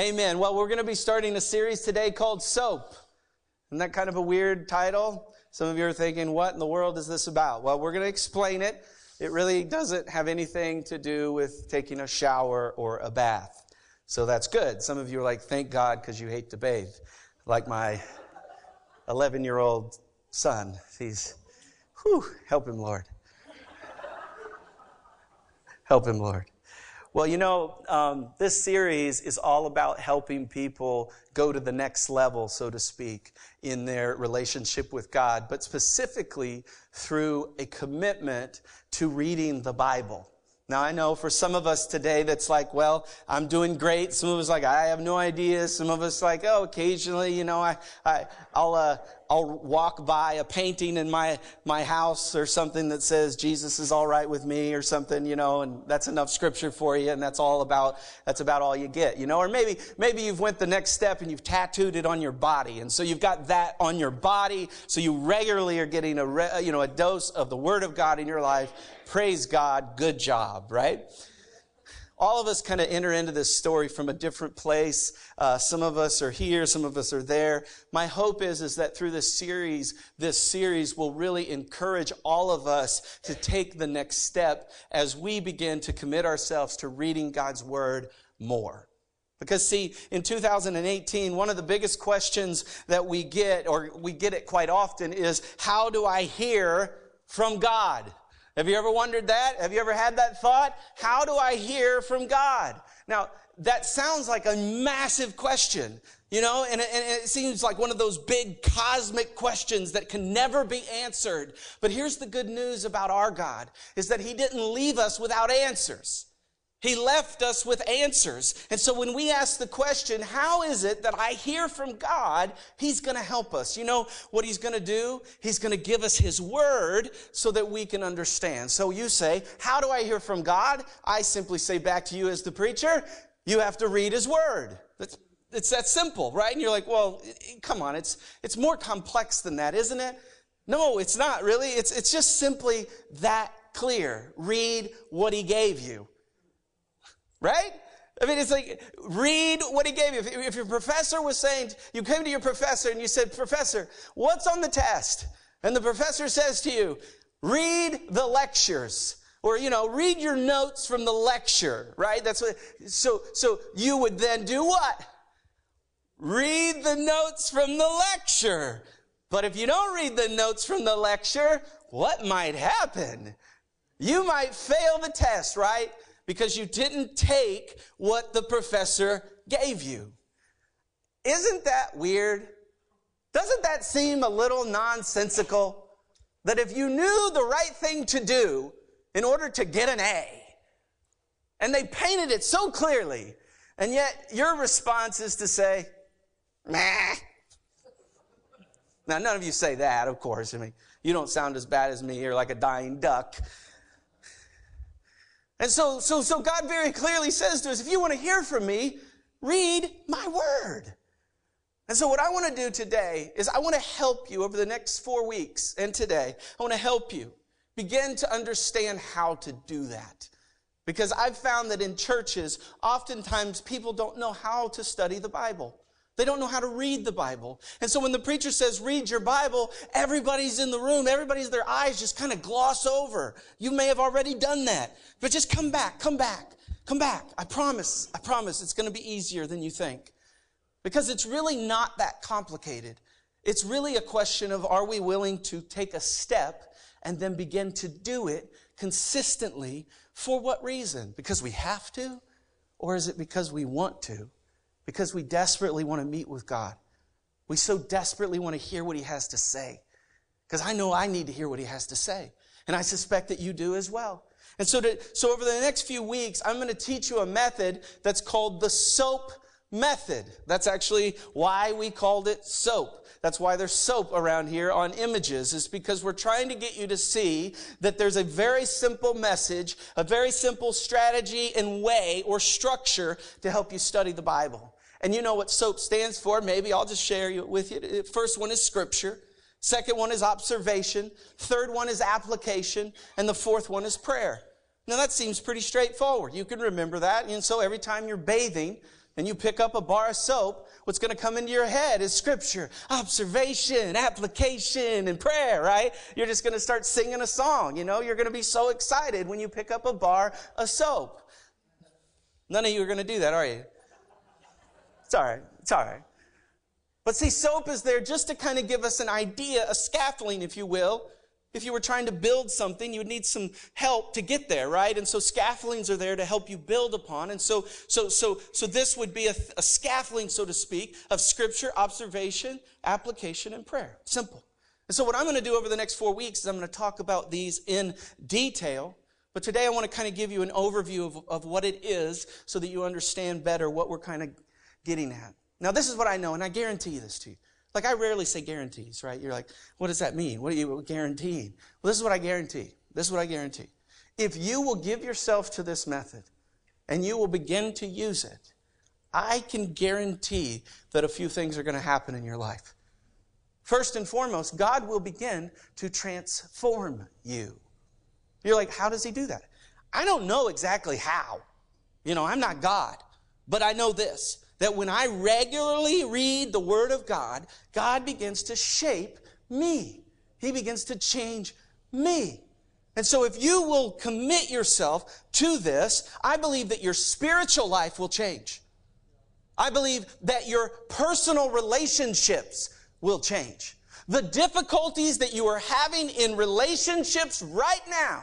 Amen. Well, we're going to be starting a series today called Soap. Isn't that kind of a weird title? Some of you are thinking, what in the world is this about? Well, we're going to explain it. It really doesn't have anything to do with taking a shower or a bath. So that's good. Some of you are like, thank God, because you hate to bathe. Like my 11 year old son. He's, whew, help him, Lord. help him, Lord. Well, you know, um, this series is all about helping people go to the next level, so to speak, in their relationship with God, but specifically through a commitment to reading the Bible. Now, I know for some of us today that's like, well, I'm doing great. Some of us like, I have no idea. Some of us like, oh, occasionally, you know, I, I, I'll, uh, I'll walk by a painting in my, my house or something that says Jesus is all right with me or something, you know, and that's enough scripture for you. And that's all about, that's about all you get, you know, or maybe, maybe you've went the next step and you've tattooed it on your body. And so you've got that on your body. So you regularly are getting a, re, you know, a dose of the word of God in your life. Praise God. Good job, right? All of us kind of enter into this story from a different place. Uh, some of us are here, some of us are there. My hope is, is that through this series, this series will really encourage all of us to take the next step as we begin to commit ourselves to reading God's Word more. Because see, in 2018, one of the biggest questions that we get, or we get it quite often, is how do I hear from God? Have you ever wondered that? Have you ever had that thought? How do I hear from God? Now, that sounds like a massive question, you know, and, and it seems like one of those big cosmic questions that can never be answered. But here's the good news about our God is that He didn't leave us without answers. He left us with answers. And so when we ask the question, how is it that I hear from God? He's going to help us. You know what he's going to do? He's going to give us his word so that we can understand. So you say, how do I hear from God? I simply say back to you as the preacher, you have to read his word. That's, it's that simple, right? And you're like, well, come on. It's, it's more complex than that, isn't it? No, it's not really. It's, it's just simply that clear. Read what he gave you. Right? I mean, it's like, read what he gave you. If, your professor was saying, you came to your professor and you said, Professor, what's on the test? And the professor says to you, read the lectures. Or, you know, read your notes from the lecture, right? That's what, so, so you would then do what? Read the notes from the lecture. But if you don't read the notes from the lecture, what might happen? You might fail the test, right? Because you didn't take what the professor gave you. Isn't that weird? Doesn't that seem a little nonsensical? That if you knew the right thing to do in order to get an A, and they painted it so clearly, and yet your response is to say, meh. Now, none of you say that, of course. I mean, you don't sound as bad as me. You're like a dying duck. And so, so, so God very clearly says to us, if you want to hear from me, read my word. And so what I want to do today is I want to help you over the next four weeks and today. I want to help you begin to understand how to do that. Because I've found that in churches, oftentimes people don't know how to study the Bible. They don't know how to read the Bible. And so when the preacher says, read your Bible, everybody's in the room. Everybody's, their eyes just kind of gloss over. You may have already done that, but just come back, come back, come back. I promise, I promise it's going to be easier than you think. Because it's really not that complicated. It's really a question of are we willing to take a step and then begin to do it consistently for what reason? Because we have to? Or is it because we want to? Because we desperately want to meet with God. We so desperately want to hear what He has to say. Because I know I need to hear what He has to say. And I suspect that you do as well. And so, to, so over the next few weeks, I'm going to teach you a method that's called the SOAP method. That's actually why we called it SOAP. That's why there's soap around here on images, is because we're trying to get you to see that there's a very simple message, a very simple strategy and way or structure to help you study the Bible. And you know what SOAP stands for. Maybe I'll just share it with you. First one is scripture. Second one is observation. Third one is application. And the fourth one is prayer. Now that seems pretty straightforward. You can remember that. And so every time you're bathing, and you pick up a bar of soap, what's going to come into your head is scripture, observation, application, and prayer, right? You're just going to start singing a song. You know, you're going to be so excited when you pick up a bar of soap. None of you are going to do that, are you? It's all right. It's all right. But see, soap is there just to kind of give us an idea, a scaffolding, if you will, if you were trying to build something, you would need some help to get there, right? And so scaffoldings are there to help you build upon. And so, so, so, so this would be a, a scaffolding, so to speak, of scripture, observation, application, and prayer. Simple. And so what I'm going to do over the next four weeks is I'm going to talk about these in detail. But today I want to kind of give you an overview of, of what it is so that you understand better what we're kind of getting at. Now, this is what I know, and I guarantee this to you. Like I rarely say guarantees, right? You're like, what does that mean? What are you guaranteeing? Well, this is what I guarantee. This is what I guarantee. If you will give yourself to this method and you will begin to use it, I can guarantee that a few things are going to happen in your life. First and foremost, God will begin to transform you. You're like, how does he do that? I don't know exactly how. You know, I'm not God, but I know this that when I regularly read the Word of God, God begins to shape me. He begins to change me. And so if you will commit yourself to this, I believe that your spiritual life will change. I believe that your personal relationships will change. The difficulties that you are having in relationships right now,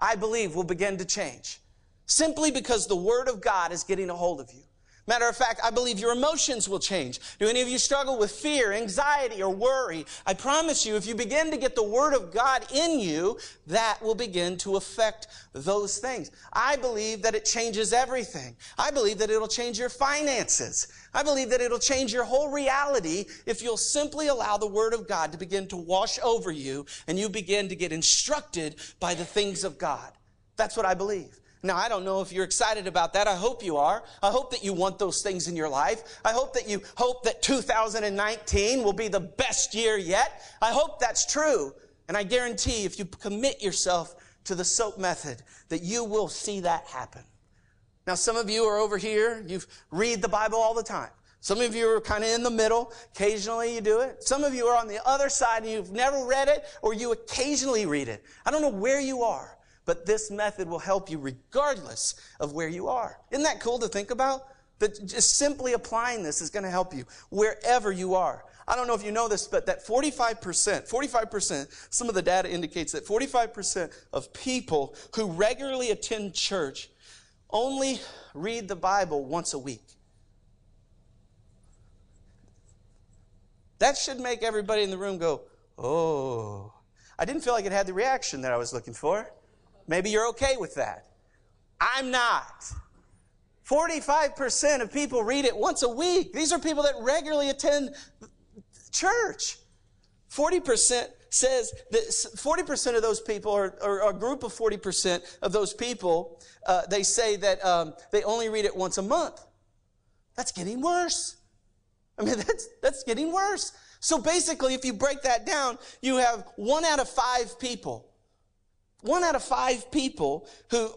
I believe will begin to change. Simply because the Word of God is getting a hold of you. Matter of fact, I believe your emotions will change. Do any of you struggle with fear, anxiety, or worry? I promise you, if you begin to get the Word of God in you, that will begin to affect those things. I believe that it changes everything. I believe that it'll change your finances. I believe that it'll change your whole reality if you'll simply allow the Word of God to begin to wash over you and you begin to get instructed by the things of God. That's what I believe. Now, I don't know if you're excited about that. I hope you are. I hope that you want those things in your life. I hope that you hope that 2019 will be the best year yet. I hope that's true. And I guarantee if you commit yourself to the soap method, that you will see that happen. Now, some of you are over here. You read the Bible all the time. Some of you are kind of in the middle. Occasionally you do it. Some of you are on the other side and you've never read it or you occasionally read it. I don't know where you are but this method will help you regardless of where you are. Isn't that cool to think about? That just simply applying this is going to help you wherever you are. I don't know if you know this, but that 45%, 45%, some of the data indicates that 45% of people who regularly attend church only read the Bible once a week. That should make everybody in the room go, oh. I didn't feel like it had the reaction that I was looking for. Maybe you're okay with that. I'm not. 45% of people read it once a week. These are people that regularly attend church. 40% says that 40% of those people, or, or, a group of 40% of those people, uh, they say that um, they only read it once a month. That's getting worse. I mean, that's, that's getting worse. So basically, if you break that down, you have one out of five people one out of five people who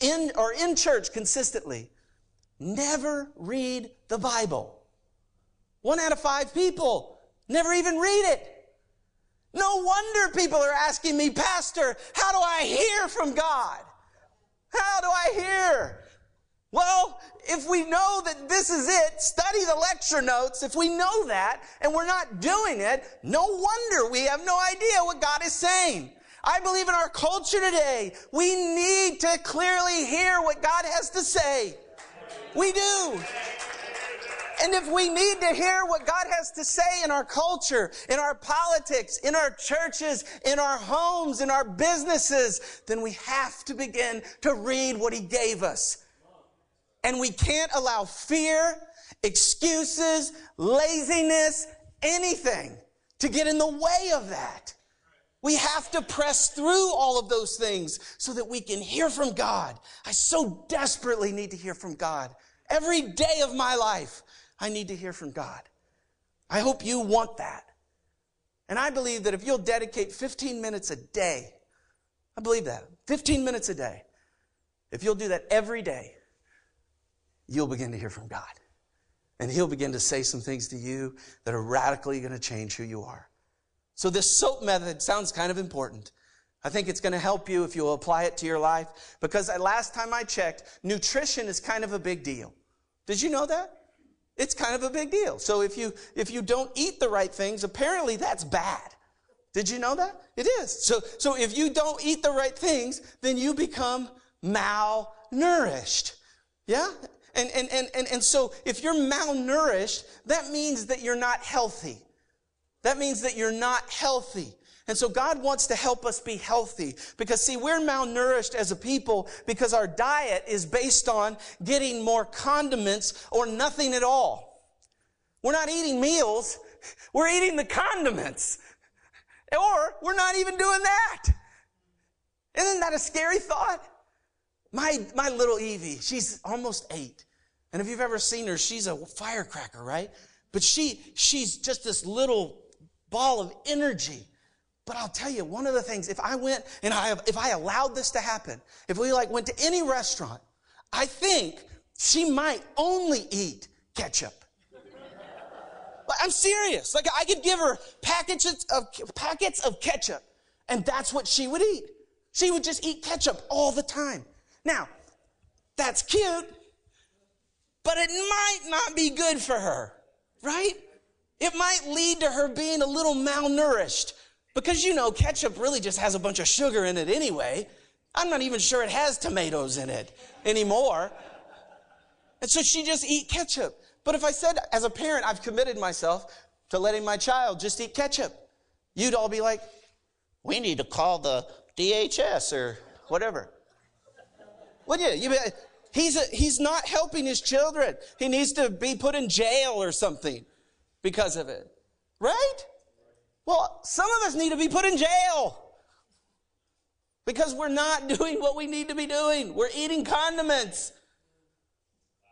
in, are in church consistently never read the Bible. One out of five people never even read it. No wonder people are asking me, Pastor, how do I hear from God? How do I hear? Well, if we know that this is it, study the lecture notes. If we know that and we're not doing it, no wonder we have no idea what God is saying. I believe in our culture today, we need to clearly hear what God has to say. We do. And if we need to hear what God has to say in our culture, in our politics, in our churches, in our homes, in our businesses, then we have to begin to read what He gave us. And we can't allow fear, excuses, laziness, anything to get in the way of that. We have to press through all of those things so that we can hear from God. I so desperately need to hear from God. Every day of my life, I need to hear from God. I hope you want that. And I believe that if you'll dedicate 15 minutes a day, I believe that, 15 minutes a day, if you'll do that every day, you'll begin to hear from God. And He'll begin to say some things to you that are radically going to change who you are. So this soap method sounds kind of important. I think it's going to help you if you'll apply it to your life because last time I checked, nutrition is kind of a big deal. Did you know that? It's kind of a big deal. So if you if you don't eat the right things, apparently that's bad. Did you know that? It is. So so if you don't eat the right things, then you become malnourished. Yeah? And and and and, and so if you're malnourished, that means that you're not healthy. That means that you're not healthy. And so God wants to help us be healthy because see, we're malnourished as a people because our diet is based on getting more condiments or nothing at all. We're not eating meals. We're eating the condiments. Or we're not even doing that. Isn't that a scary thought? My, my little Evie, she's almost eight. And if you've ever seen her, she's a firecracker, right? But she, she's just this little ball of energy. But I'll tell you, one of the things, if I went and I, if I allowed this to happen, if we like went to any restaurant, I think she might only eat ketchup. I'm serious. Like I could give her packets of, packets of ketchup and that's what she would eat. She would just eat ketchup all the time. Now, that's cute, but it might not be good for her, right? It might lead to her being a little malnourished because you know, ketchup really just has a bunch of sugar in it anyway. I'm not even sure it has tomatoes in it anymore. And so she just eat ketchup. But if I said, as a parent, I've committed myself to letting my child just eat ketchup, you'd all be like, we need to call the DHS or whatever. Would you? you be, he's, a, he's not helping his children. He needs to be put in jail or something because of it. Right? Well, some of us need to be put in jail because we're not doing what we need to be doing. We're eating condiments.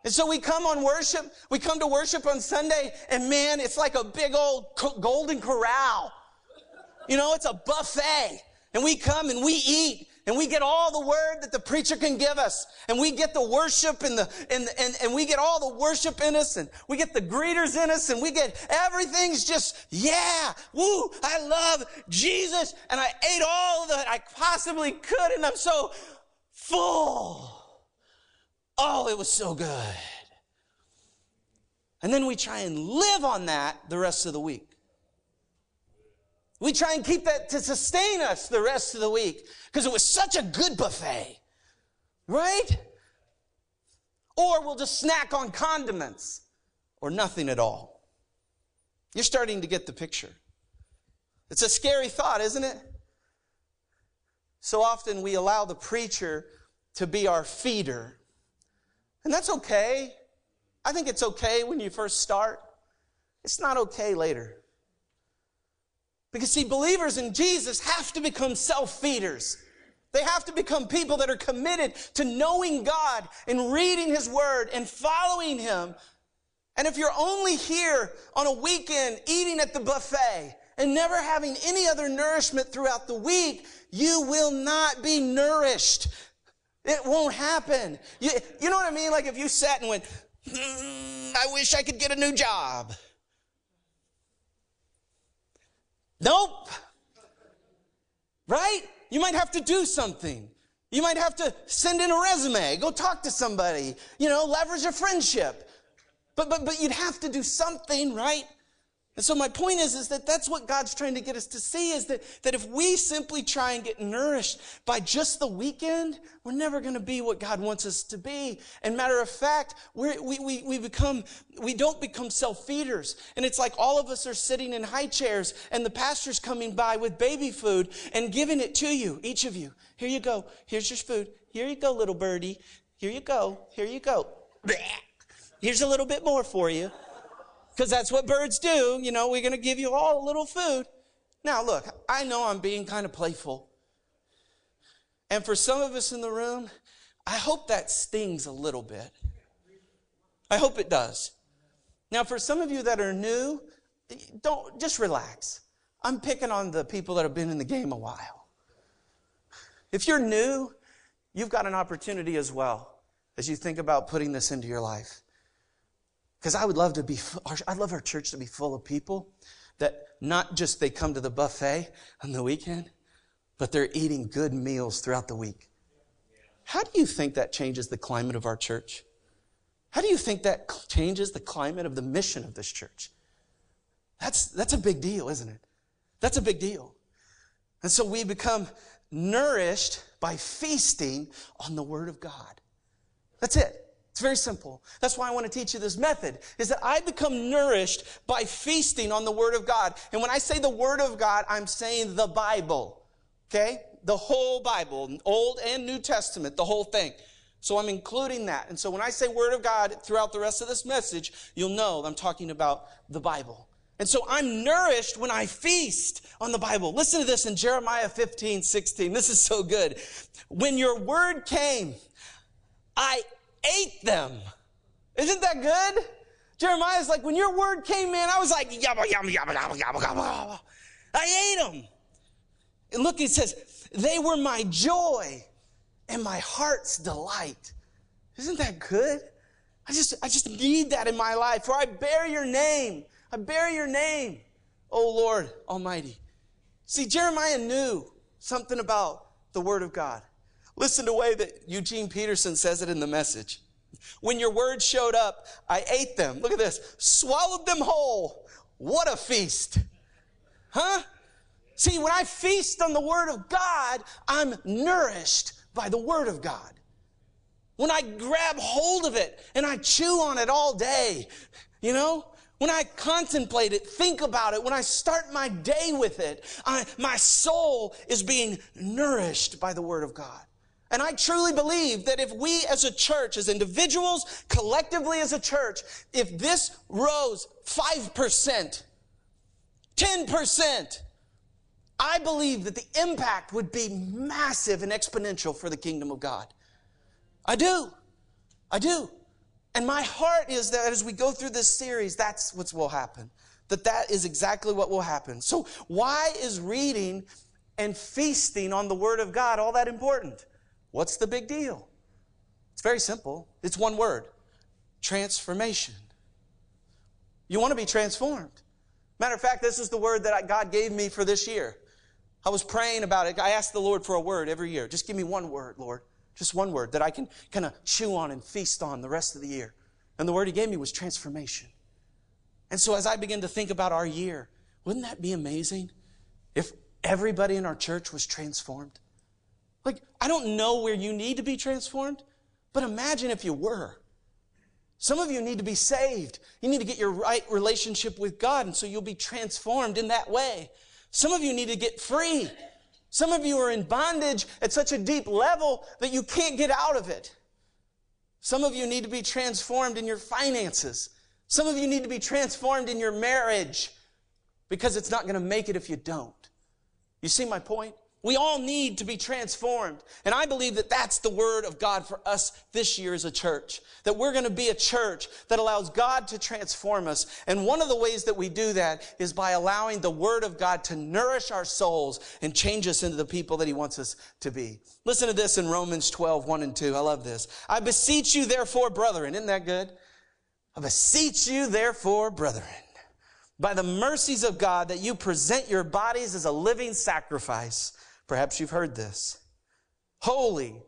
And so we come on worship, we come to worship on Sunday, and man, it's like a big old golden corral. You know, it's a buffet. And we come and we eat and we get all the word that the preacher can give us. And we get the worship and the, and, and, and we get all the worship in us and we get the greeters in us and we get everything's just, yeah, woo, I love Jesus. And I ate all that I possibly could and I'm so full. Oh, it was so good. And then we try and live on that the rest of the week. We try and keep that to sustain us the rest of the week because it was such a good buffet, right? Or we'll just snack on condiments or nothing at all. You're starting to get the picture. It's a scary thought, isn't it? So often we allow the preacher to be our feeder. And that's okay. I think it's okay when you first start. It's not okay later. Because see, believers in Jesus have to become self-feeders. They have to become people that are committed to knowing God and reading His Word and following Him. And if you're only here on a weekend eating at the buffet and never having any other nourishment throughout the week, you will not be nourished. It won't happen. You, you know what I mean? Like if you sat and went, mm, I wish I could get a new job. Nope. Right? You might have to do something. You might have to send in a resume, go talk to somebody, you know, leverage a friendship. But, but, but you'd have to do something, right? And so my point is, is that that's what God's trying to get us to see is that, that if we simply try and get nourished by just the weekend, we're never going to be what God wants us to be. And matter of fact, we we, we become, we don't become self-feeders. And it's like all of us are sitting in high chairs and the pastor's coming by with baby food and giving it to you, each of you. Here you go. Here's your food. Here you go, little birdie. Here you go. Here you go. Here's a little bit more for you because that's what birds do. You know, we're going to give you all a little food. Now, look, I know I'm being kind of playful. And for some of us in the room, I hope that stings a little bit. I hope it does. Now, for some of you that are new, don't just relax. I'm picking on the people that have been in the game a while. If you're new, you've got an opportunity as well as you think about putting this into your life. Because I would love to be, I'd love our church to be full of people that not just they come to the buffet on the weekend, but they're eating good meals throughout the week. How do you think that changes the climate of our church? How do you think that changes the climate of the mission of this church? That's, that's a big deal, isn't it? That's a big deal. And so we become nourished by feasting on the Word of God. That's it. It's very simple. That's why I want to teach you this method, is that I become nourished by feasting on the Word of God. And when I say the Word of God, I'm saying the Bible. Okay? The whole Bible, Old and New Testament, the whole thing. So I'm including that. And so when I say Word of God throughout the rest of this message, you'll know I'm talking about the Bible. And so I'm nourished when I feast on the Bible. Listen to this in Jeremiah 15, 16. This is so good. When your word came, I ate them. Isn't that good? Jeremiah's like, when your word came in, I was like, yabba, yabba, yabba, yabba, yabba, yabba. I ate them. And look, he says, they were my joy and my heart's delight. Isn't that good? I just, I just need that in my life. For I bear your name. I bear your name, O Lord Almighty. See, Jeremiah knew something about the Word of God. Listen to the way that Eugene Peterson says it in the message. When your word showed up, I ate them. Look at this. Swallowed them whole. What a feast. Huh? See, when I feast on the Word of God, I'm nourished by the Word of God. When I grab hold of it and I chew on it all day, you know, when I contemplate it, think about it, when I start my day with it, I, my soul is being nourished by the Word of God. And I truly believe that if we as a church, as individuals, collectively as a church, if this rose 5%, 10%, I believe that the impact would be massive and exponential for the kingdom of God. I do. I do. And my heart is that as we go through this series, that's what will happen. That that is exactly what will happen. So why is reading and feasting on the Word of God all that important? What's the big deal? It's very simple. It's one word. Transformation. You want to be transformed. Matter of fact, this is the word that God gave me for this year. I was praying about it. I asked the Lord for a word every year. Just give me one word, Lord. Just one word that I can kind of chew on and feast on the rest of the year. And the word he gave me was transformation. And so as I begin to think about our year, wouldn't that be amazing if everybody in our church was transformed? Like, I don't know where you need to be transformed, but imagine if you were. Some of you need to be saved. You need to get your right relationship with God, and so you'll be transformed in that way. Some of you need to get free. Some of you are in bondage at such a deep level that you can't get out of it. Some of you need to be transformed in your finances. Some of you need to be transformed in your marriage because it's not going to make it if you don't. You see my point? We all need to be transformed. And I believe that that's the word of God for us this year as a church. That we're going to be a church that allows God to transform us. And one of the ways that we do that is by allowing the word of God to nourish our souls and change us into the people that he wants us to be. Listen to this in Romans 12, 1 and 2. I love this. I beseech you therefore, brethren. Isn't that good? I beseech you therefore, brethren by the mercies of God that you present your bodies as a living sacrifice, Perhaps you've heard this. Holy,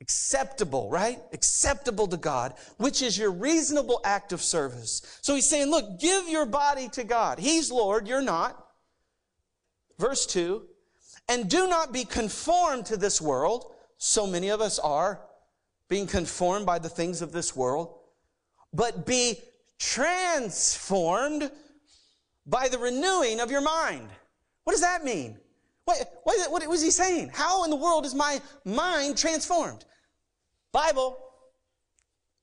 acceptable, right? Acceptable to God, which is your reasonable act of service. So he's saying, look, give your body to God. He's Lord, you're not. Verse 2 And do not be conformed to this world. So many of us are being conformed by the things of this world, but be transformed by the renewing of your mind. What does that mean? What, what, what was he saying? How in the world is my mind transformed? Bible,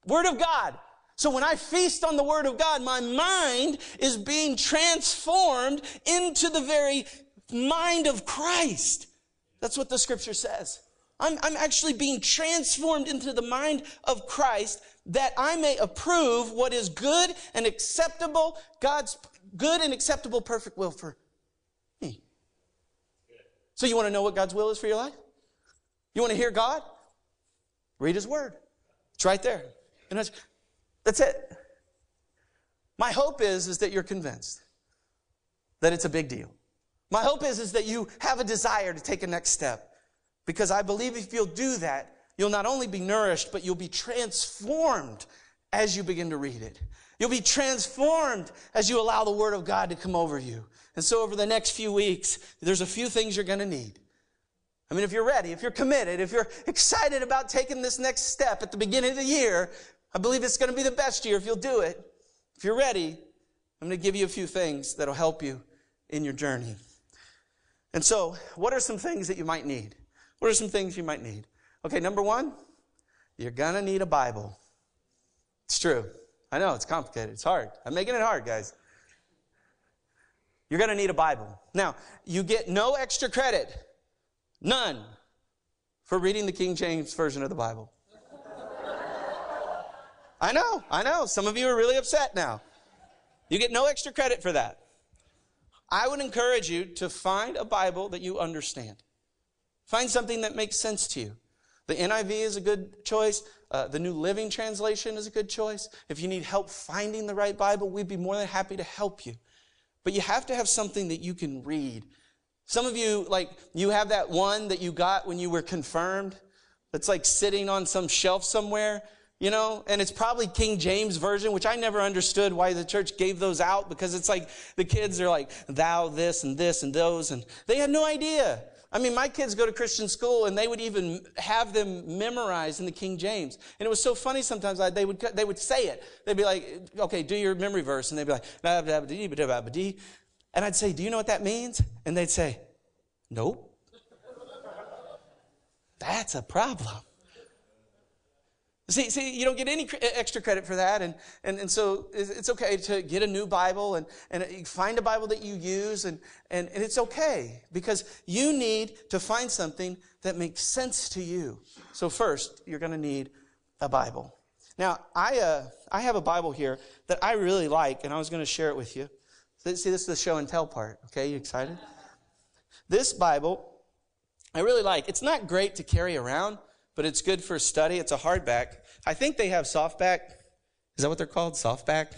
Word of God. So when I feast on the Word of God, my mind is being transformed into the very mind of Christ. That's what the scripture says. I'm, I'm actually being transformed into the mind of Christ that I may approve what is good and acceptable, God's good and acceptable perfect will for so you want to know what God's will is for your life? You want to hear God? Read His Word. It's right there. And that's, that's it. My hope is, is that you're convinced that it's a big deal. My hope is, is that you have a desire to take a next step. Because I believe if you'll do that, you'll not only be nourished, but you'll be transformed as you begin to read it. You'll be transformed as you allow the Word of God to come over you. And so over the next few weeks, there's a few things you're going to need. I mean, if you're ready, if you're committed, if you're excited about taking this next step at the beginning of the year, I believe it's going to be the best year if you'll do it. If you're ready, I'm going to give you a few things that'll help you in your journey. And so, what are some things that you might need? What are some things you might need? Okay, number one, you're going to need a Bible. It's true. I know it's complicated. It's hard. I'm making it hard, guys. You're going to need a Bible. Now, you get no extra credit, none, for reading the King James Version of the Bible. I know, I know. Some of you are really upset now. You get no extra credit for that. I would encourage you to find a Bible that you understand. Find something that makes sense to you. The NIV is a good choice. Uh, the New Living Translation is a good choice. If you need help finding the right Bible, we'd be more than happy to help you. But you have to have something that you can read. Some of you, like, you have that one that you got when you were confirmed that's like sitting on some shelf somewhere you know, and it's probably King James Version, which I never understood why the church gave those out because it's like the kids are like, thou this and this and those, and they had no idea. I mean, my kids go to Christian school and they would even have them memorize in the King James. And it was so funny sometimes I, they would, they would say it. They'd be like, okay, do your memory verse. And they'd be like, and I'd say, do you know what that means? And they'd say, nope. That's a problem. See, see, you don't get any extra credit for that. And, and, and so it's okay to get a new Bible and, and find a Bible that you use. And, and, and it's okay because you need to find something that makes sense to you. So first, you're going to need a Bible. Now, I, uh, I have a Bible here that I really like, and I was going to share it with you. See, this is the show and tell part. Okay, you excited? This Bible, I really like. It's not great to carry around but it's good for study. It's a hardback. I think they have softback. Is that what they're called? Softback?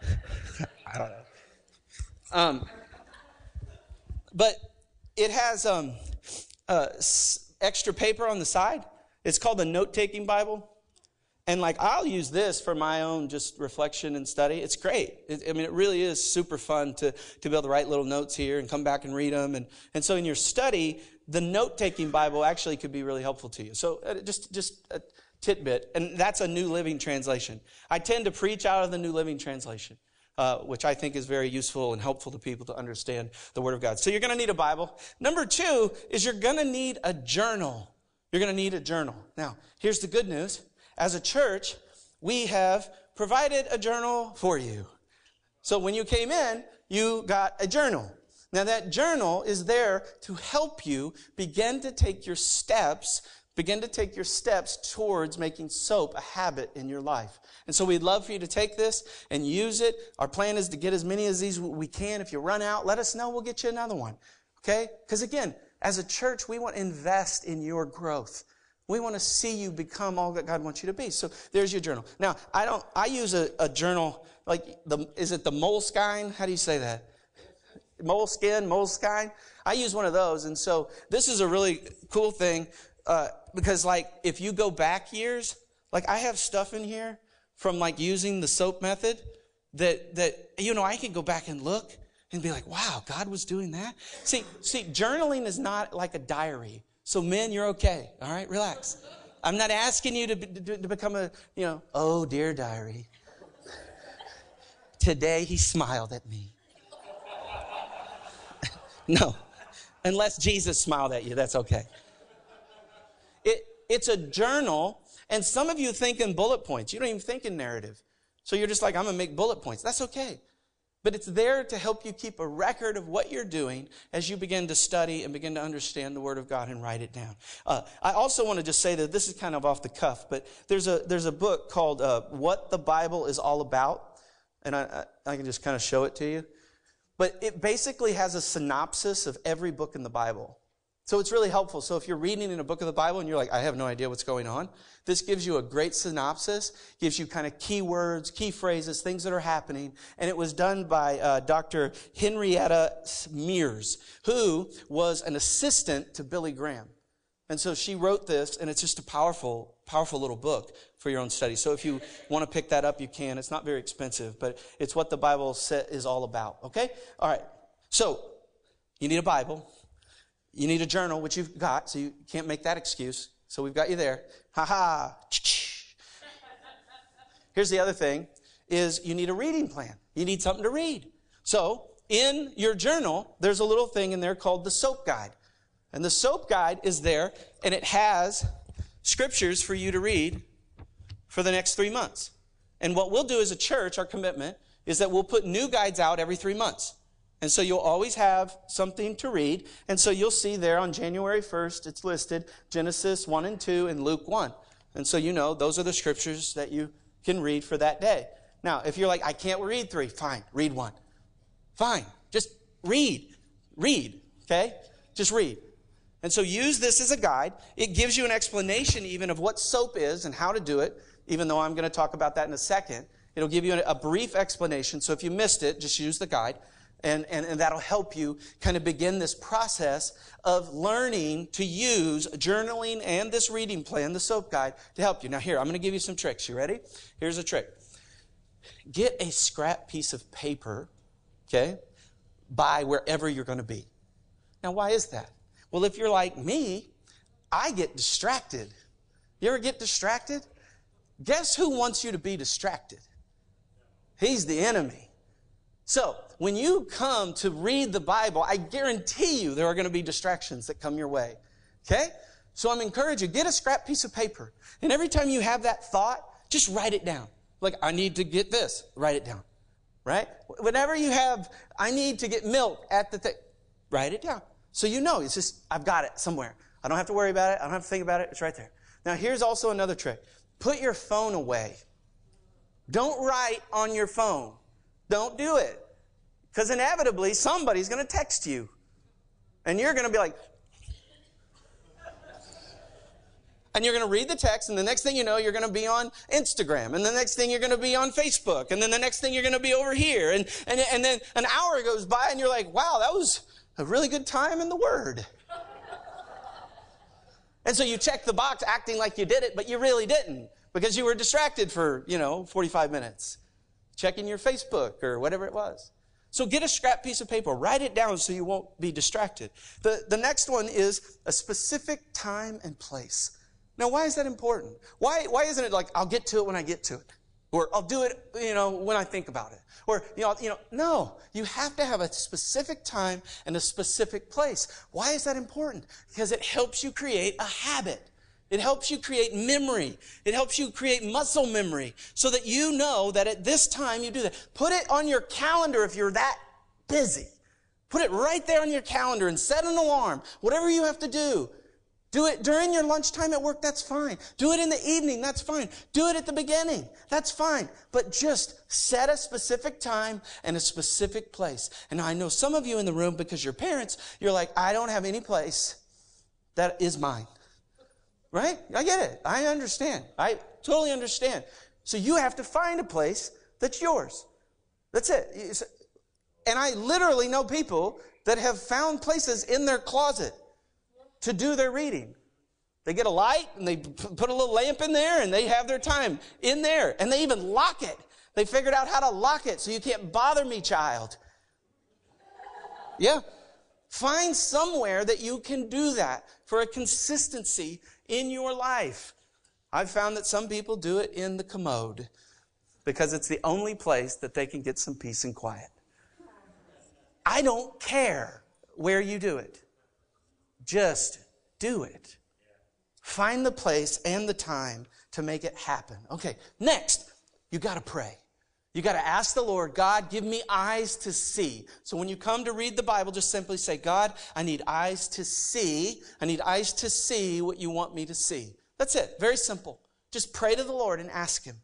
I don't know. Um, but it has um, uh, extra paper on the side. It's called the note taking Bible. And like, I'll use this for my own just reflection and study. It's great. It, I mean, it really is super fun to, to be able to write little notes here and come back and read them. And, and so in your study, the note taking Bible actually could be really helpful to you. So uh, just, just a tidbit, and that's a New Living Translation. I tend to preach out of the New Living Translation. Uh, which I think is very useful and helpful to people to understand the Word of God. So you're going to need a Bible. Number two is you're going to need a journal. You're going to need a journal. Now, here's the good news. As a church, we have provided a journal for you. So when you came in, you got a journal. Now, that journal is there to help you begin to take your steps, begin to take your steps towards making soap a habit in your life. And so we'd love for you to take this and use it. Our plan is to get as many as these we can. If you run out, let us know. We'll get you another one. Okay? Because again, as a church, we want to invest in your growth. We want to see you become all that God wants you to be. So there's your journal. Now, I don't, I use a, a journal, like the, is it the Moleskine? How do you say that? moleskin, moleskine. I use one of those. And so this is a really cool thing uh, because, like, if you go back years, like, I have stuff in here from like using the soap method that, that, you know, I can go back and look and be like, wow, God was doing that. See, see, journaling is not like a diary. So men, you're okay. All right, relax. I'm not asking you to, to, to become a, you know, oh dear diary. Today he smiled at me. No. Unless Jesus smiled at you, that's okay. It, it's a journal, and some of you think in bullet points. You don't even think in narrative. So you're just like, I'm going to make bullet points. That's okay. But it's there to help you keep a record of what you're doing as you begin to study and begin to understand the Word of God and write it down. Uh, I also want to just say that this is kind of off the cuff, but there's a, there's a book called uh, What the Bible is All About. And I, I, I can just kind of show it to you. But it basically has a synopsis of every book in the Bible. So it's really helpful. So if you're reading in a book of the Bible and you're like, I have no idea what's going on, this gives you a great synopsis, gives you kind of key words, key phrases, things that are happening. And it was done by uh, Dr. Henrietta Mears, who was an assistant to Billy Graham. And so she wrote this, and it's just a powerful, powerful little book for your own study. So if you want to pick that up, you can. It's not very expensive, but it's what the Bible is all about. Okay? All right. So you need a Bible. You need a journal, which you've got, so you can't make that excuse. So we've got you there. Ha ha. Here's the other thing is you need a reading plan. You need something to read. So in your journal, there's a little thing in there called the SOAP guide. And the SOAP guide is there, and it has scriptures for you to read for the next three months. And what we'll do as a church, our commitment, is that we'll put new guides out every three months. And so you'll always have something to read. And so you'll see there on January 1st, it's listed Genesis 1 and 2 and Luke 1. And so you know those are the scriptures that you can read for that day. Now, if you're like, I can't read three, fine, read one. Fine, just read. Read, okay? Just read. And so use this as a guide. It gives you an explanation even of what soap is and how to do it, even though I'm going to talk about that in a second. It'll give you a brief explanation. So if you missed it, just use the guide. And, and, and that'll help you kind of begin this process of learning to use journaling and this reading plan, the soap guide, to help you. Now, here, I'm going to give you some tricks. You ready? Here's a trick. Get a scrap piece of paper, okay, by wherever you're going to be. Now, why is that? Well, if you're like me, I get distracted. You ever get distracted? Guess who wants you to be distracted? He's the enemy. So, when you come to read the Bible, I guarantee you there are going to be distractions that come your way. Okay? So I'm encouraging you, get a scrap piece of paper. And every time you have that thought, just write it down. Like, I need to get this. Write it down. Right? Whenever you have, I need to get milk at the thing, write it down. So you know, it's just, I've got it somewhere. I don't have to worry about it. I don't have to think about it. It's right there. Now, here's also another trick. Put your phone away. Don't write on your phone. Don't do it. Because inevitably, somebody's going to text you. And you're going to be like, and you're going to read the text, and the next thing you know, you're going to be on Instagram, and the next thing you're going to be on Facebook, and then the next thing you're going to be over here, and, and, and then an hour goes by, and you're like, wow, that was a really good time in the Word. and so you check the box acting like you did it, but you really didn't because you were distracted for, you know, 45 minutes checking your Facebook or whatever it was. So get a scrap piece of paper, write it down so you won't be distracted. The, the next one is a specific time and place. Now, why is that important? Why, why isn't it like, I'll get to it when I get to it? Or I'll do it, you know, when I think about it. Or, you know, you know, no, you have to have a specific time and a specific place. Why is that important? Because it helps you create a habit. It helps you create memory. It helps you create muscle memory so that you know that at this time you do that. Put it on your calendar if you're that busy. Put it right there on your calendar and set an alarm. Whatever you have to do. Do it during your lunchtime at work, that's fine. Do it in the evening, that's fine. Do it at the beginning, that's fine. But just set a specific time and a specific place. And I know some of you in the room, because you're parents, you're like, I don't have any place that is mine. Right? I get it. I understand. I totally understand. So you have to find a place that's yours. That's it. And I literally know people that have found places in their closet to do their reading. They get a light and they put a little lamp in there and they have their time in there and they even lock it. They figured out how to lock it so you can't bother me, child. Yeah. Find somewhere that you can do that for a consistency in your life. I've found that some people do it in the commode because it's the only place that they can get some peace and quiet. I don't care where you do it. Just do it. Find the place and the time to make it happen. Okay, next, you got to pray. You got to ask the Lord, God, give me eyes to see. So when you come to read the Bible, just simply say, God, I need eyes to see. I need eyes to see what you want me to see. That's it. Very simple. Just pray to the Lord and ask Him.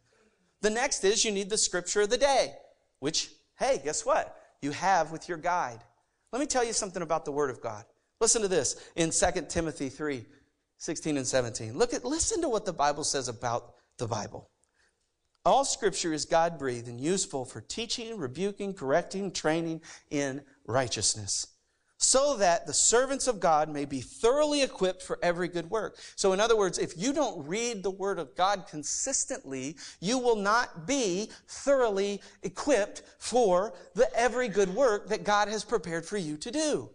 The next is you need the scripture of the day, which, hey, guess what? You have with your guide. Let me tell you something about the Word of God. Listen to this in 2 Timothy 3 16 and 17. Look at, listen to what the Bible says about the Bible. All scripture is God breathed and useful for teaching, rebuking, correcting, training in righteousness, so that the servants of God may be thoroughly equipped for every good work. So, in other words, if you don't read the Word of God consistently, you will not be thoroughly equipped for the every good work that God has prepared for you to do.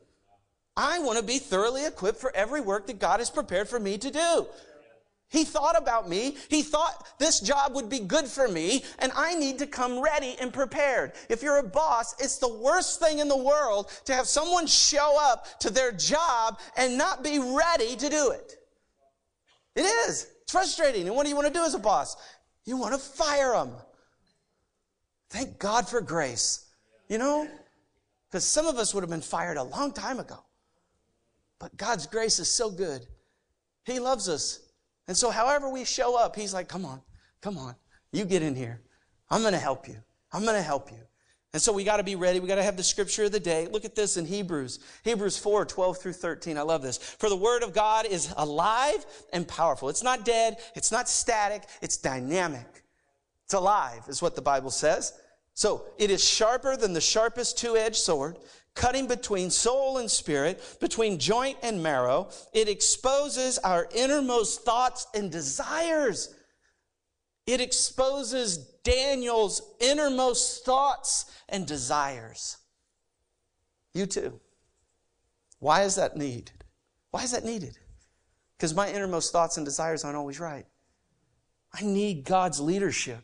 I want to be thoroughly equipped for every work that God has prepared for me to do. He thought about me. He thought this job would be good for me, and I need to come ready and prepared. If you're a boss, it's the worst thing in the world to have someone show up to their job and not be ready to do it. It is. It's frustrating. And what do you want to do as a boss? You want to fire them. Thank God for grace. You know? Because some of us would have been fired a long time ago. But God's grace is so good. He loves us. And so, however we show up, He's like, come on, come on, you get in here. I'm going to help you. I'm going to help you. And so we got to be ready. We got to have the scripture of the day. Look at this in Hebrews. Hebrews 4, 12 through 13. I love this. For the word of God is alive and powerful. It's not dead. It's not static. It's dynamic. It's alive is what the Bible says. So it is sharper than the sharpest two-edged sword, cutting between soul and spirit, between joint and marrow. It exposes our innermost thoughts and desires. It exposes Daniel's innermost thoughts and desires. You too. Why is that needed? Why is that needed? Because my innermost thoughts and desires aren't always right. I need God's leadership.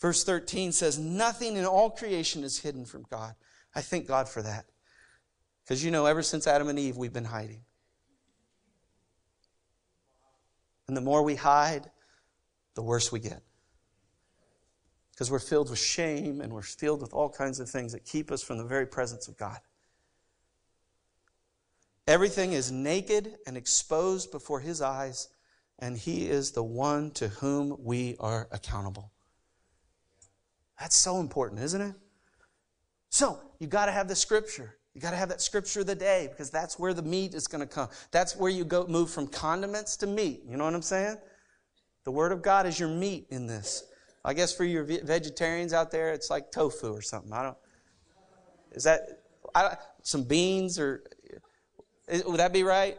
Verse 13 says, Nothing in all creation is hidden from God. I thank God for that. Because you know, ever since Adam and Eve, we've been hiding. And the more we hide, the worse we get. Because we're filled with shame and we're filled with all kinds of things that keep us from the very presence of God. Everything is naked and exposed before His eyes, and He is the one to whom we are accountable. That's so important, isn't it? So, you got to have the scripture. You got to have that scripture of the day because that's where the meat is going to come. That's where you go move from condiments to meat. You know what I'm saying? The word of God is your meat in this. I guess for your vegetarians out there, it's like tofu or something. I don't. Is that I, some beans or would that be right?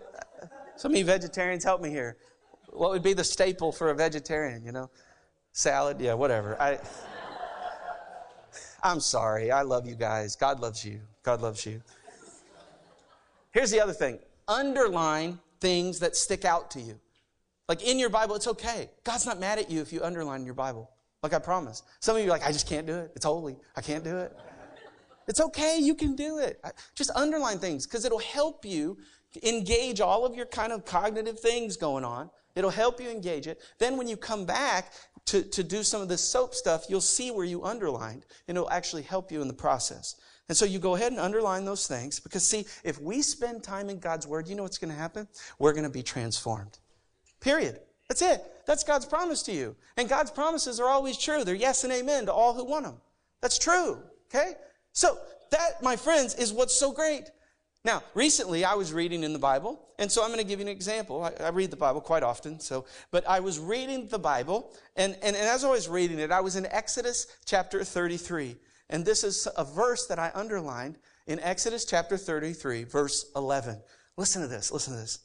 Some of you vegetarians, help me here. What would be the staple for a vegetarian? You know, salad. Yeah, whatever. I. I'm sorry. I love you guys. God loves you. God loves you. Here's the other thing underline things that stick out to you. Like in your Bible, it's okay. God's not mad at you if you underline your Bible. Like I promise. Some of you are like, I just can't do it. It's holy. I can't do it. It's okay. You can do it. Just underline things because it'll help you engage all of your kind of cognitive things going on. It'll help you engage it. Then when you come back, to, to do some of this soap stuff, you'll see where you underlined, and it'll actually help you in the process. And so you go ahead and underline those things because, see, if we spend time in God's Word, you know what's going to happen? We're going to be transformed. Period. That's it. That's God's promise to you. And God's promises are always true. They're yes and amen to all who want them. That's true. Okay? So, that, my friends, is what's so great. Now, recently I was reading in the Bible, and so I'm going to give you an example. I, I, read the Bible quite often, so, but I was reading the Bible, and, and, and as I was reading it, I was in Exodus chapter 33. And this is a verse that I underlined in Exodus chapter 33, verse 11. Listen to this, listen to this.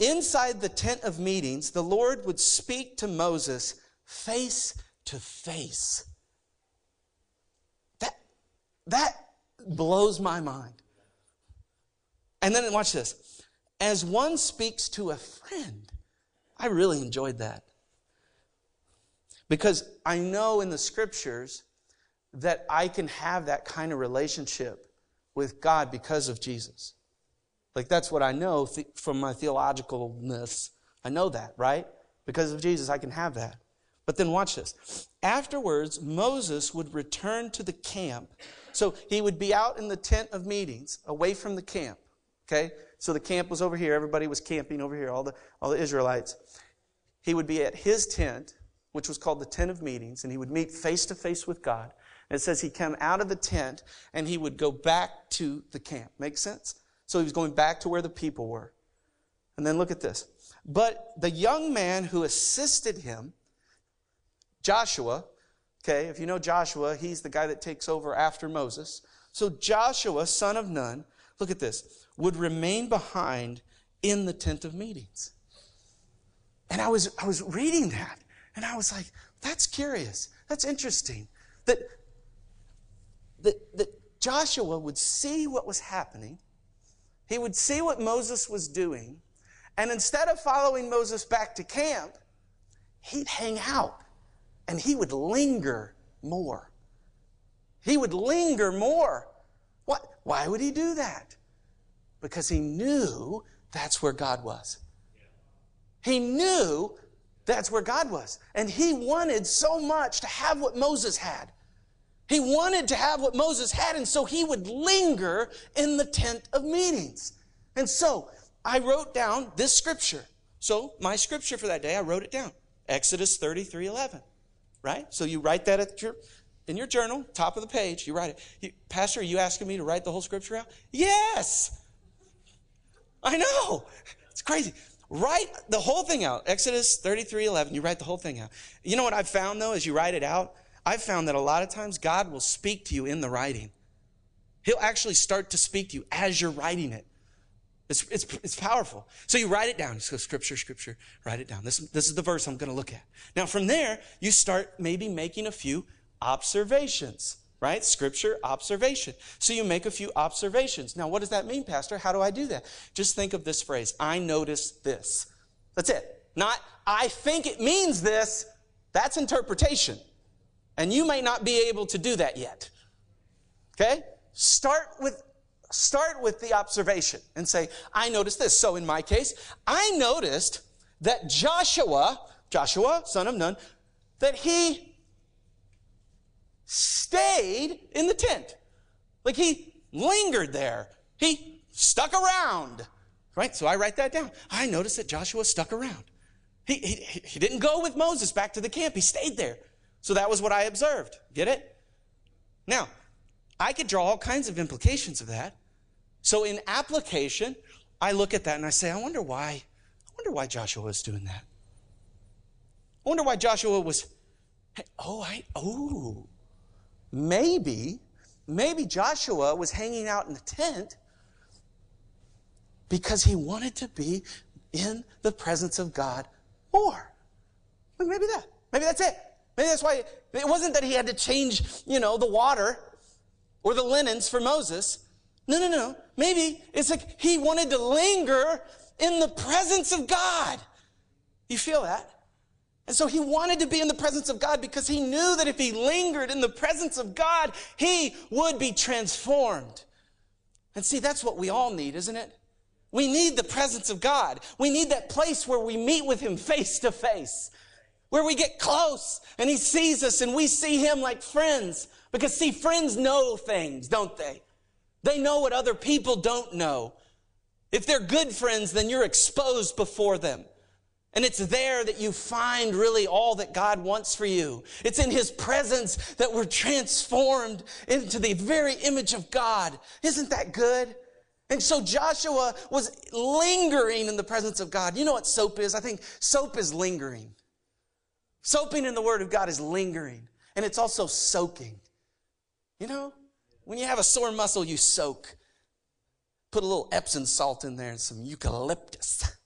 Inside the tent of meetings, the Lord would speak to Moses face to face. That, that blows my mind. And then watch this. As one speaks to a friend. I really enjoyed that. Because I know in the scriptures that I can have that kind of relationship with God because of Jesus. Like that's what I know th- from my theologicalness. I know that, right? Because of Jesus, I can have that. But then watch this. Afterwards, Moses would return to the camp. So he would be out in the tent of meetings, away from the camp. Okay? So the camp was over here. Everybody was camping over here, all the, all the Israelites. He would be at his tent, which was called the tent of meetings, and he would meet face to face with God. And it says he came out of the tent and he would go back to the camp. Make sense? So he was going back to where the people were. And then look at this. But the young man who assisted him, Joshua, okay, if you know Joshua, he's the guy that takes over after Moses. So Joshua, son of Nun, look at this, would remain behind in the tent of meetings. And I was, I was reading that, and I was like, that's curious. That's interesting. That, that, that Joshua would see what was happening, he would see what Moses was doing, and instead of following Moses back to camp, he'd hang out and he would linger more. He would linger more. What? Why would he do that? Because he knew that's where God was. He knew that's where God was. And he wanted so much to have what Moses had. He wanted to have what Moses had, and so he would linger in the tent of meetings. And so I wrote down this scripture. So my scripture for that day, I wrote it down. Exodus 33 11. Right? So you write that at your in your journal, top of the page, you write it. You, Pastor, are you asking me to write the whole scripture out? Yes. I know. It's crazy. Write the whole thing out. Exodus 33 11. You write the whole thing out. You know what I've found though, as you write it out? I've found that a lot of times God will speak to you in the writing. He'll actually start to speak to you as you're writing it. It's, it's, it's powerful. So you write it down. So scripture, scripture, write it down. This, this is the verse I'm going to look at. Now from there, you start maybe making a few observations, right? Scripture, observation. So you make a few observations. Now what does that mean, Pastor? How do I do that? Just think of this phrase. I notice this. That's it. Not, I think it means this. That's interpretation. And you may not be able to do that yet. Okay? Start with start with the observation and say, I noticed this. So in my case, I noticed that Joshua, Joshua, son of Nun, that he stayed in the tent. Like he lingered there. He stuck around. Right? So I write that down. I noticed that Joshua stuck around. He, he, he didn't go with Moses back to the camp. He stayed there. So that was what I observed. Get it? Now, I could draw all kinds of implications of that. So in application, I look at that and I say, I wonder why, I wonder why Joshua was doing that. I wonder why Joshua was, oh, I, oh, maybe, maybe Joshua was hanging out in the tent because he wanted to be in the presence of God more. Maybe that. Maybe that's it. Maybe that's why it wasn't that he had to change, you know, the water or the linens for Moses. No, no, no. Maybe it's like he wanted to linger in the presence of God. You feel that? And so he wanted to be in the presence of God because he knew that if he lingered in the presence of God, he would be transformed. And see, that's what we all need, isn't it? We need the presence of God. We need that place where we meet with him face to face where we get close and he sees us and we see him like friends. Because see, friends know things, don't they? They know what other people don't know. If they're good friends, then you're exposed before them. And it's there that you find really all that God wants for you. It's in His presence that we're transformed into the very image of God. Isn't that good? And so Joshua was lingering in the presence of God. You know what soap is? I think soap is lingering. Soaping in the Word of God is lingering, and it's also soaking. You know, when you have a sore muscle, you soak. Put a little Epsom salt in there and some eucalyptus.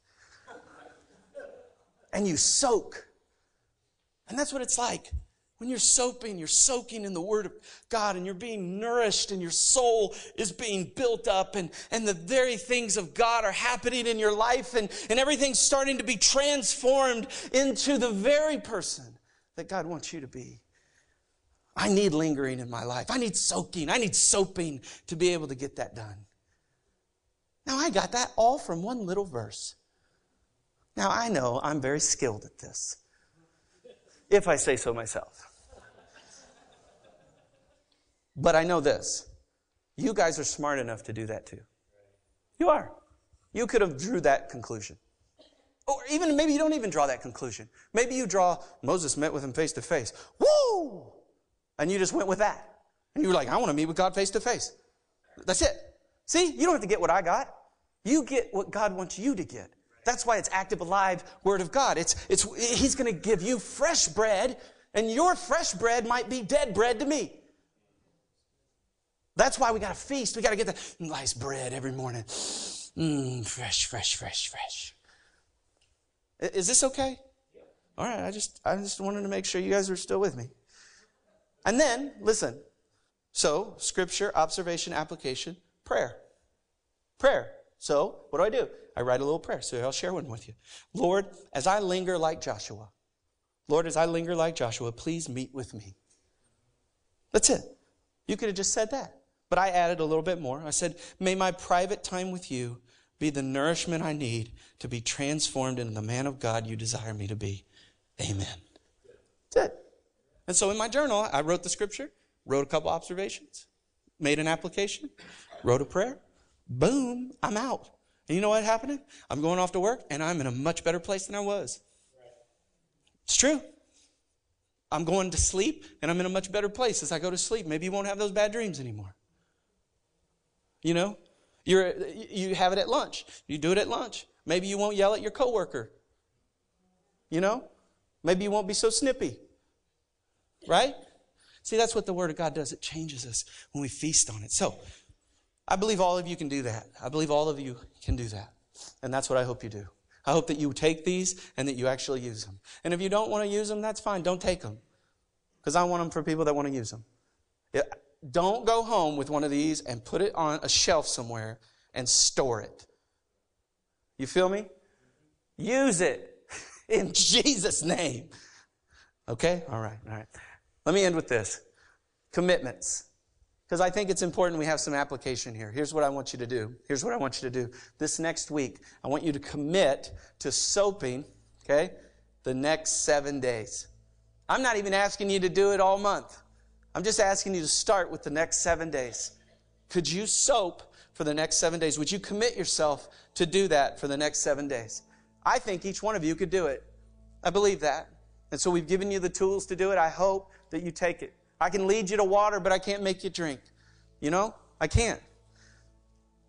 and you soak. And that's what it's like. When you're soaping, you're soaking in the Word of God and you're being nourished and your soul is being built up and, and the very things of God are happening in your life and, and everything's starting to be transformed into the very person that God wants you to be. I need lingering in my life. I need soaking. I need soaping to be able to get that done. Now, I got that all from one little verse. Now, I know I'm very skilled at this, if I say so myself. But I know this. You guys are smart enough to do that too. You are. You could have drew that conclusion. Or even maybe you don't even draw that conclusion. Maybe you draw Moses met with him face to face. Woo! And you just went with that. And you were like, I want to meet with God face to face. That's it. See, you don't have to get what I got. You get what God wants you to get. That's why it's active, alive Word of God. It's, it's, He's going to give you fresh bread, and your fresh bread might be dead bread to me. That's why we got to feast. We got to get the nice bread every morning. Mmm, fresh, fresh, fresh, fresh. Is this okay? All right, I just I just wanted to make sure you guys are still with me. And then, listen. So, scripture, observation, application, prayer. Prayer. So, what do I do? I write a little prayer. So, I'll share one with you. Lord, as I linger like Joshua, Lord, as I linger like Joshua, please meet with me. That's it. You could have just said that. But I added a little bit more. I said, May my private time with you be the nourishment I need to be transformed into the man of God you desire me to be. Amen. That's it. And so in my journal, I wrote the scripture, wrote a couple observations, made an application, wrote a prayer. Boom, I'm out. And you know what happened? I'm going off to work and I'm in a much better place than I was. It's true. I'm going to sleep and I'm in a much better place as I go to sleep. Maybe you won't have those bad dreams anymore. You know, you're, you have it at lunch. You do it at lunch. Maybe you won't yell at your coworker. You know, maybe you won't be so snippy. Right? See, that's what the Word of God does. It changes us when we feast on it. So, I believe all of you can do that. I believe all of you can do that. And that's what I hope you do. I hope that you take these and that you actually use them. And if you don't want to use them, that's fine. Don't take them. Because I want them for people that want to use them. Don't go home with one of these and put it on a shelf somewhere and store it. You feel me? Use it in Jesus' name. Okay? All right, all right. Let me end with this commitments. Because I think it's important we have some application here. Here's what I want you to do. Here's what I want you to do. This next week, I want you to commit to soaping, okay, the next seven days. I'm not even asking you to do it all month. I'm just asking you to start with the next seven days. Could you soap for the next seven days? Would you commit yourself to do that for the next seven days? I think each one of you could do it. I believe that. And so we've given you the tools to do it. I hope that you take it. I can lead you to water, but I can't make you drink. You know? I can't.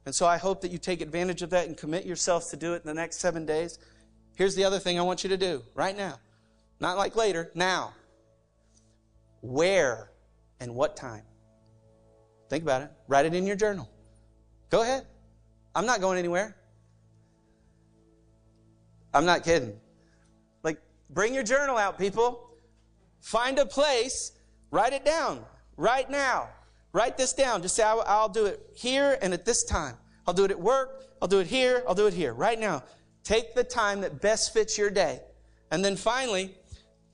And so I hope that you take advantage of that and commit yourselves to do it in the next seven days. Here's the other thing I want you to do right now. Not like later, now. Where and what time? Think about it. Write it in your journal. Go ahead. I'm not going anywhere. I'm not kidding. Like, bring your journal out, people. Find a place Write it down right now. Write this down. Just say, I'll, do it here and at this time. I'll do it at work. I'll do it here. I'll do it here. Right now. Take the time that best fits your day. And then finally,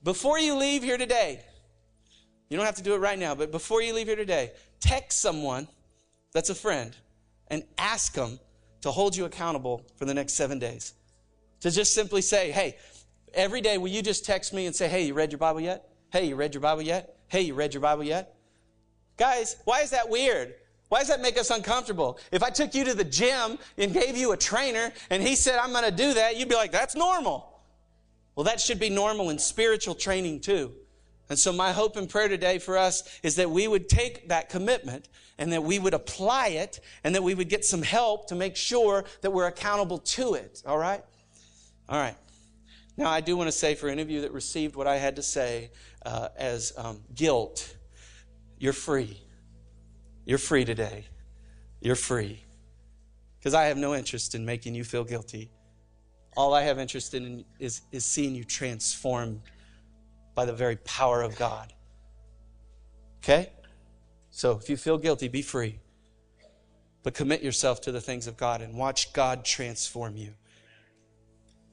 before you leave here today, you don't have to do it right now, but before you leave here today, text someone that's a friend and ask them to hold you accountable for the next seven days. To just simply say, hey, every day, will you just text me and say, hey, you read your Bible yet? Hey, you read your Bible yet? Hey, you read your Bible yet? Guys, why is that weird? Why does that make us uncomfortable? If I took you to the gym and gave you a trainer and he said, I'm going to do that, you'd be like, that's normal. Well, that should be normal in spiritual training too. And so my hope and prayer today for us is that we would take that commitment and that we would apply it and that we would get some help to make sure that we're accountable to it. All right? All right. Now, I do want to say for any of you that received what I had to say uh, as um, guilt, you're free. You're free today. You're free. Because I have no interest in making you feel guilty. All I have interest in is, is seeing you transformed by the very power of God. Okay? So if you feel guilty, be free. But commit yourself to the things of God and watch God transform you.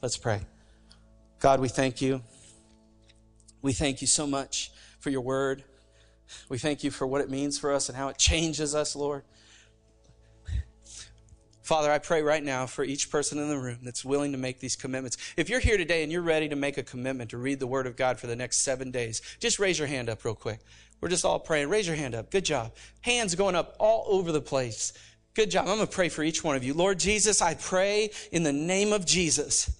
Let's pray. God, we thank you. We thank you so much for your word. We thank you for what it means for us and how it changes us, Lord. Father, I pray right now for each person in the room that's willing to make these commitments. If you're here today and you're ready to make a commitment to read the Word of God for the next seven days, just raise your hand up real quick. We're just all praying. Raise your hand up. Good job. Hands going up all over the place. Good job. I'm going to pray for each one of you. Lord Jesus, I pray in the name of Jesus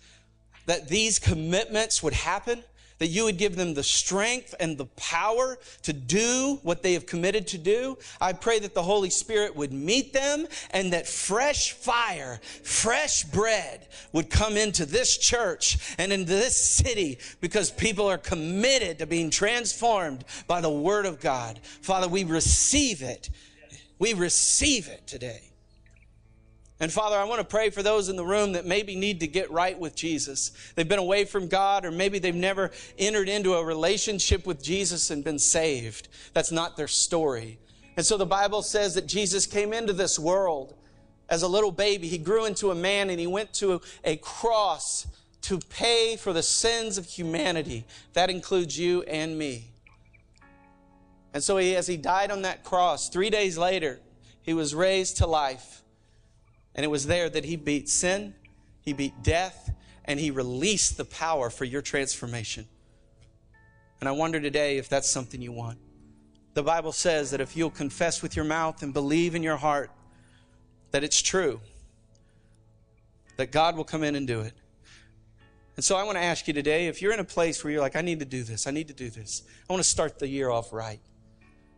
that these commitments would happen, that you would give them the strength and the power to do what they have committed to do. I pray that the Holy Spirit would meet them and that fresh fire, fresh bread would come into this church and into this city because people are committed to being transformed by the Word of God. Father, we receive it. We receive it today. And Father, I want to pray for those in the room that maybe need to get right with Jesus. They've been away from God, or maybe they've never entered into a relationship with Jesus and been saved. That's not their story. And so the Bible says that Jesus came into this world as a little baby. He grew into a man and he went to a cross to pay for the sins of humanity. That includes you and me. And so he, as he died on that cross, three days later, he was raised to life. And it was there that he beat sin, he beat death, and he released the power for your transformation. And I wonder today if that's something you want. The Bible says that if you'll confess with your mouth and believe in your heart that it's true, that God will come in and do it. And so I want to ask you today if you're in a place where you're like, I need to do this, I need to do this, I want to start the year off right.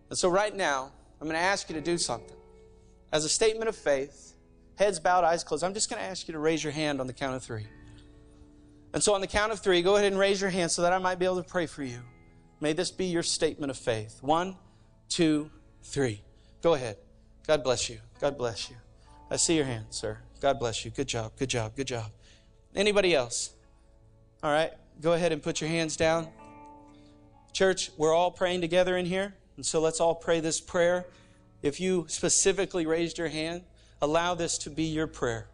And so right now, I'm going to ask you to do something. As a statement of faith, heads bowed, eyes closed. I'm just going to ask you to raise your hand on the count of three. And so, on the count of three, go ahead and raise your hand so that I might be able to pray for you. May this be your statement of faith. One, two, three. Go ahead. God bless you. God bless you. I see your hand, sir. God bless you. Good job. Good job. Good job. Anybody else? All right. Go ahead and put your hands down. Church, we're all praying together in here. And so let's all pray this prayer. If you specifically raised your hand, allow this to be your prayer.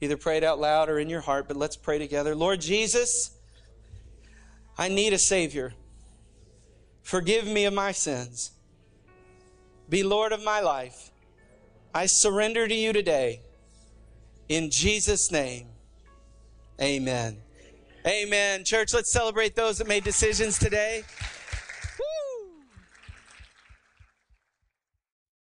Either pray it out loud or in your heart, but let's pray together. Lord Jesus, I need a Savior. Forgive me of my sins. Be Lord of my life. I surrender to you today. In Jesus' name, amen. Amen. Church, let's celebrate those that made decisions today.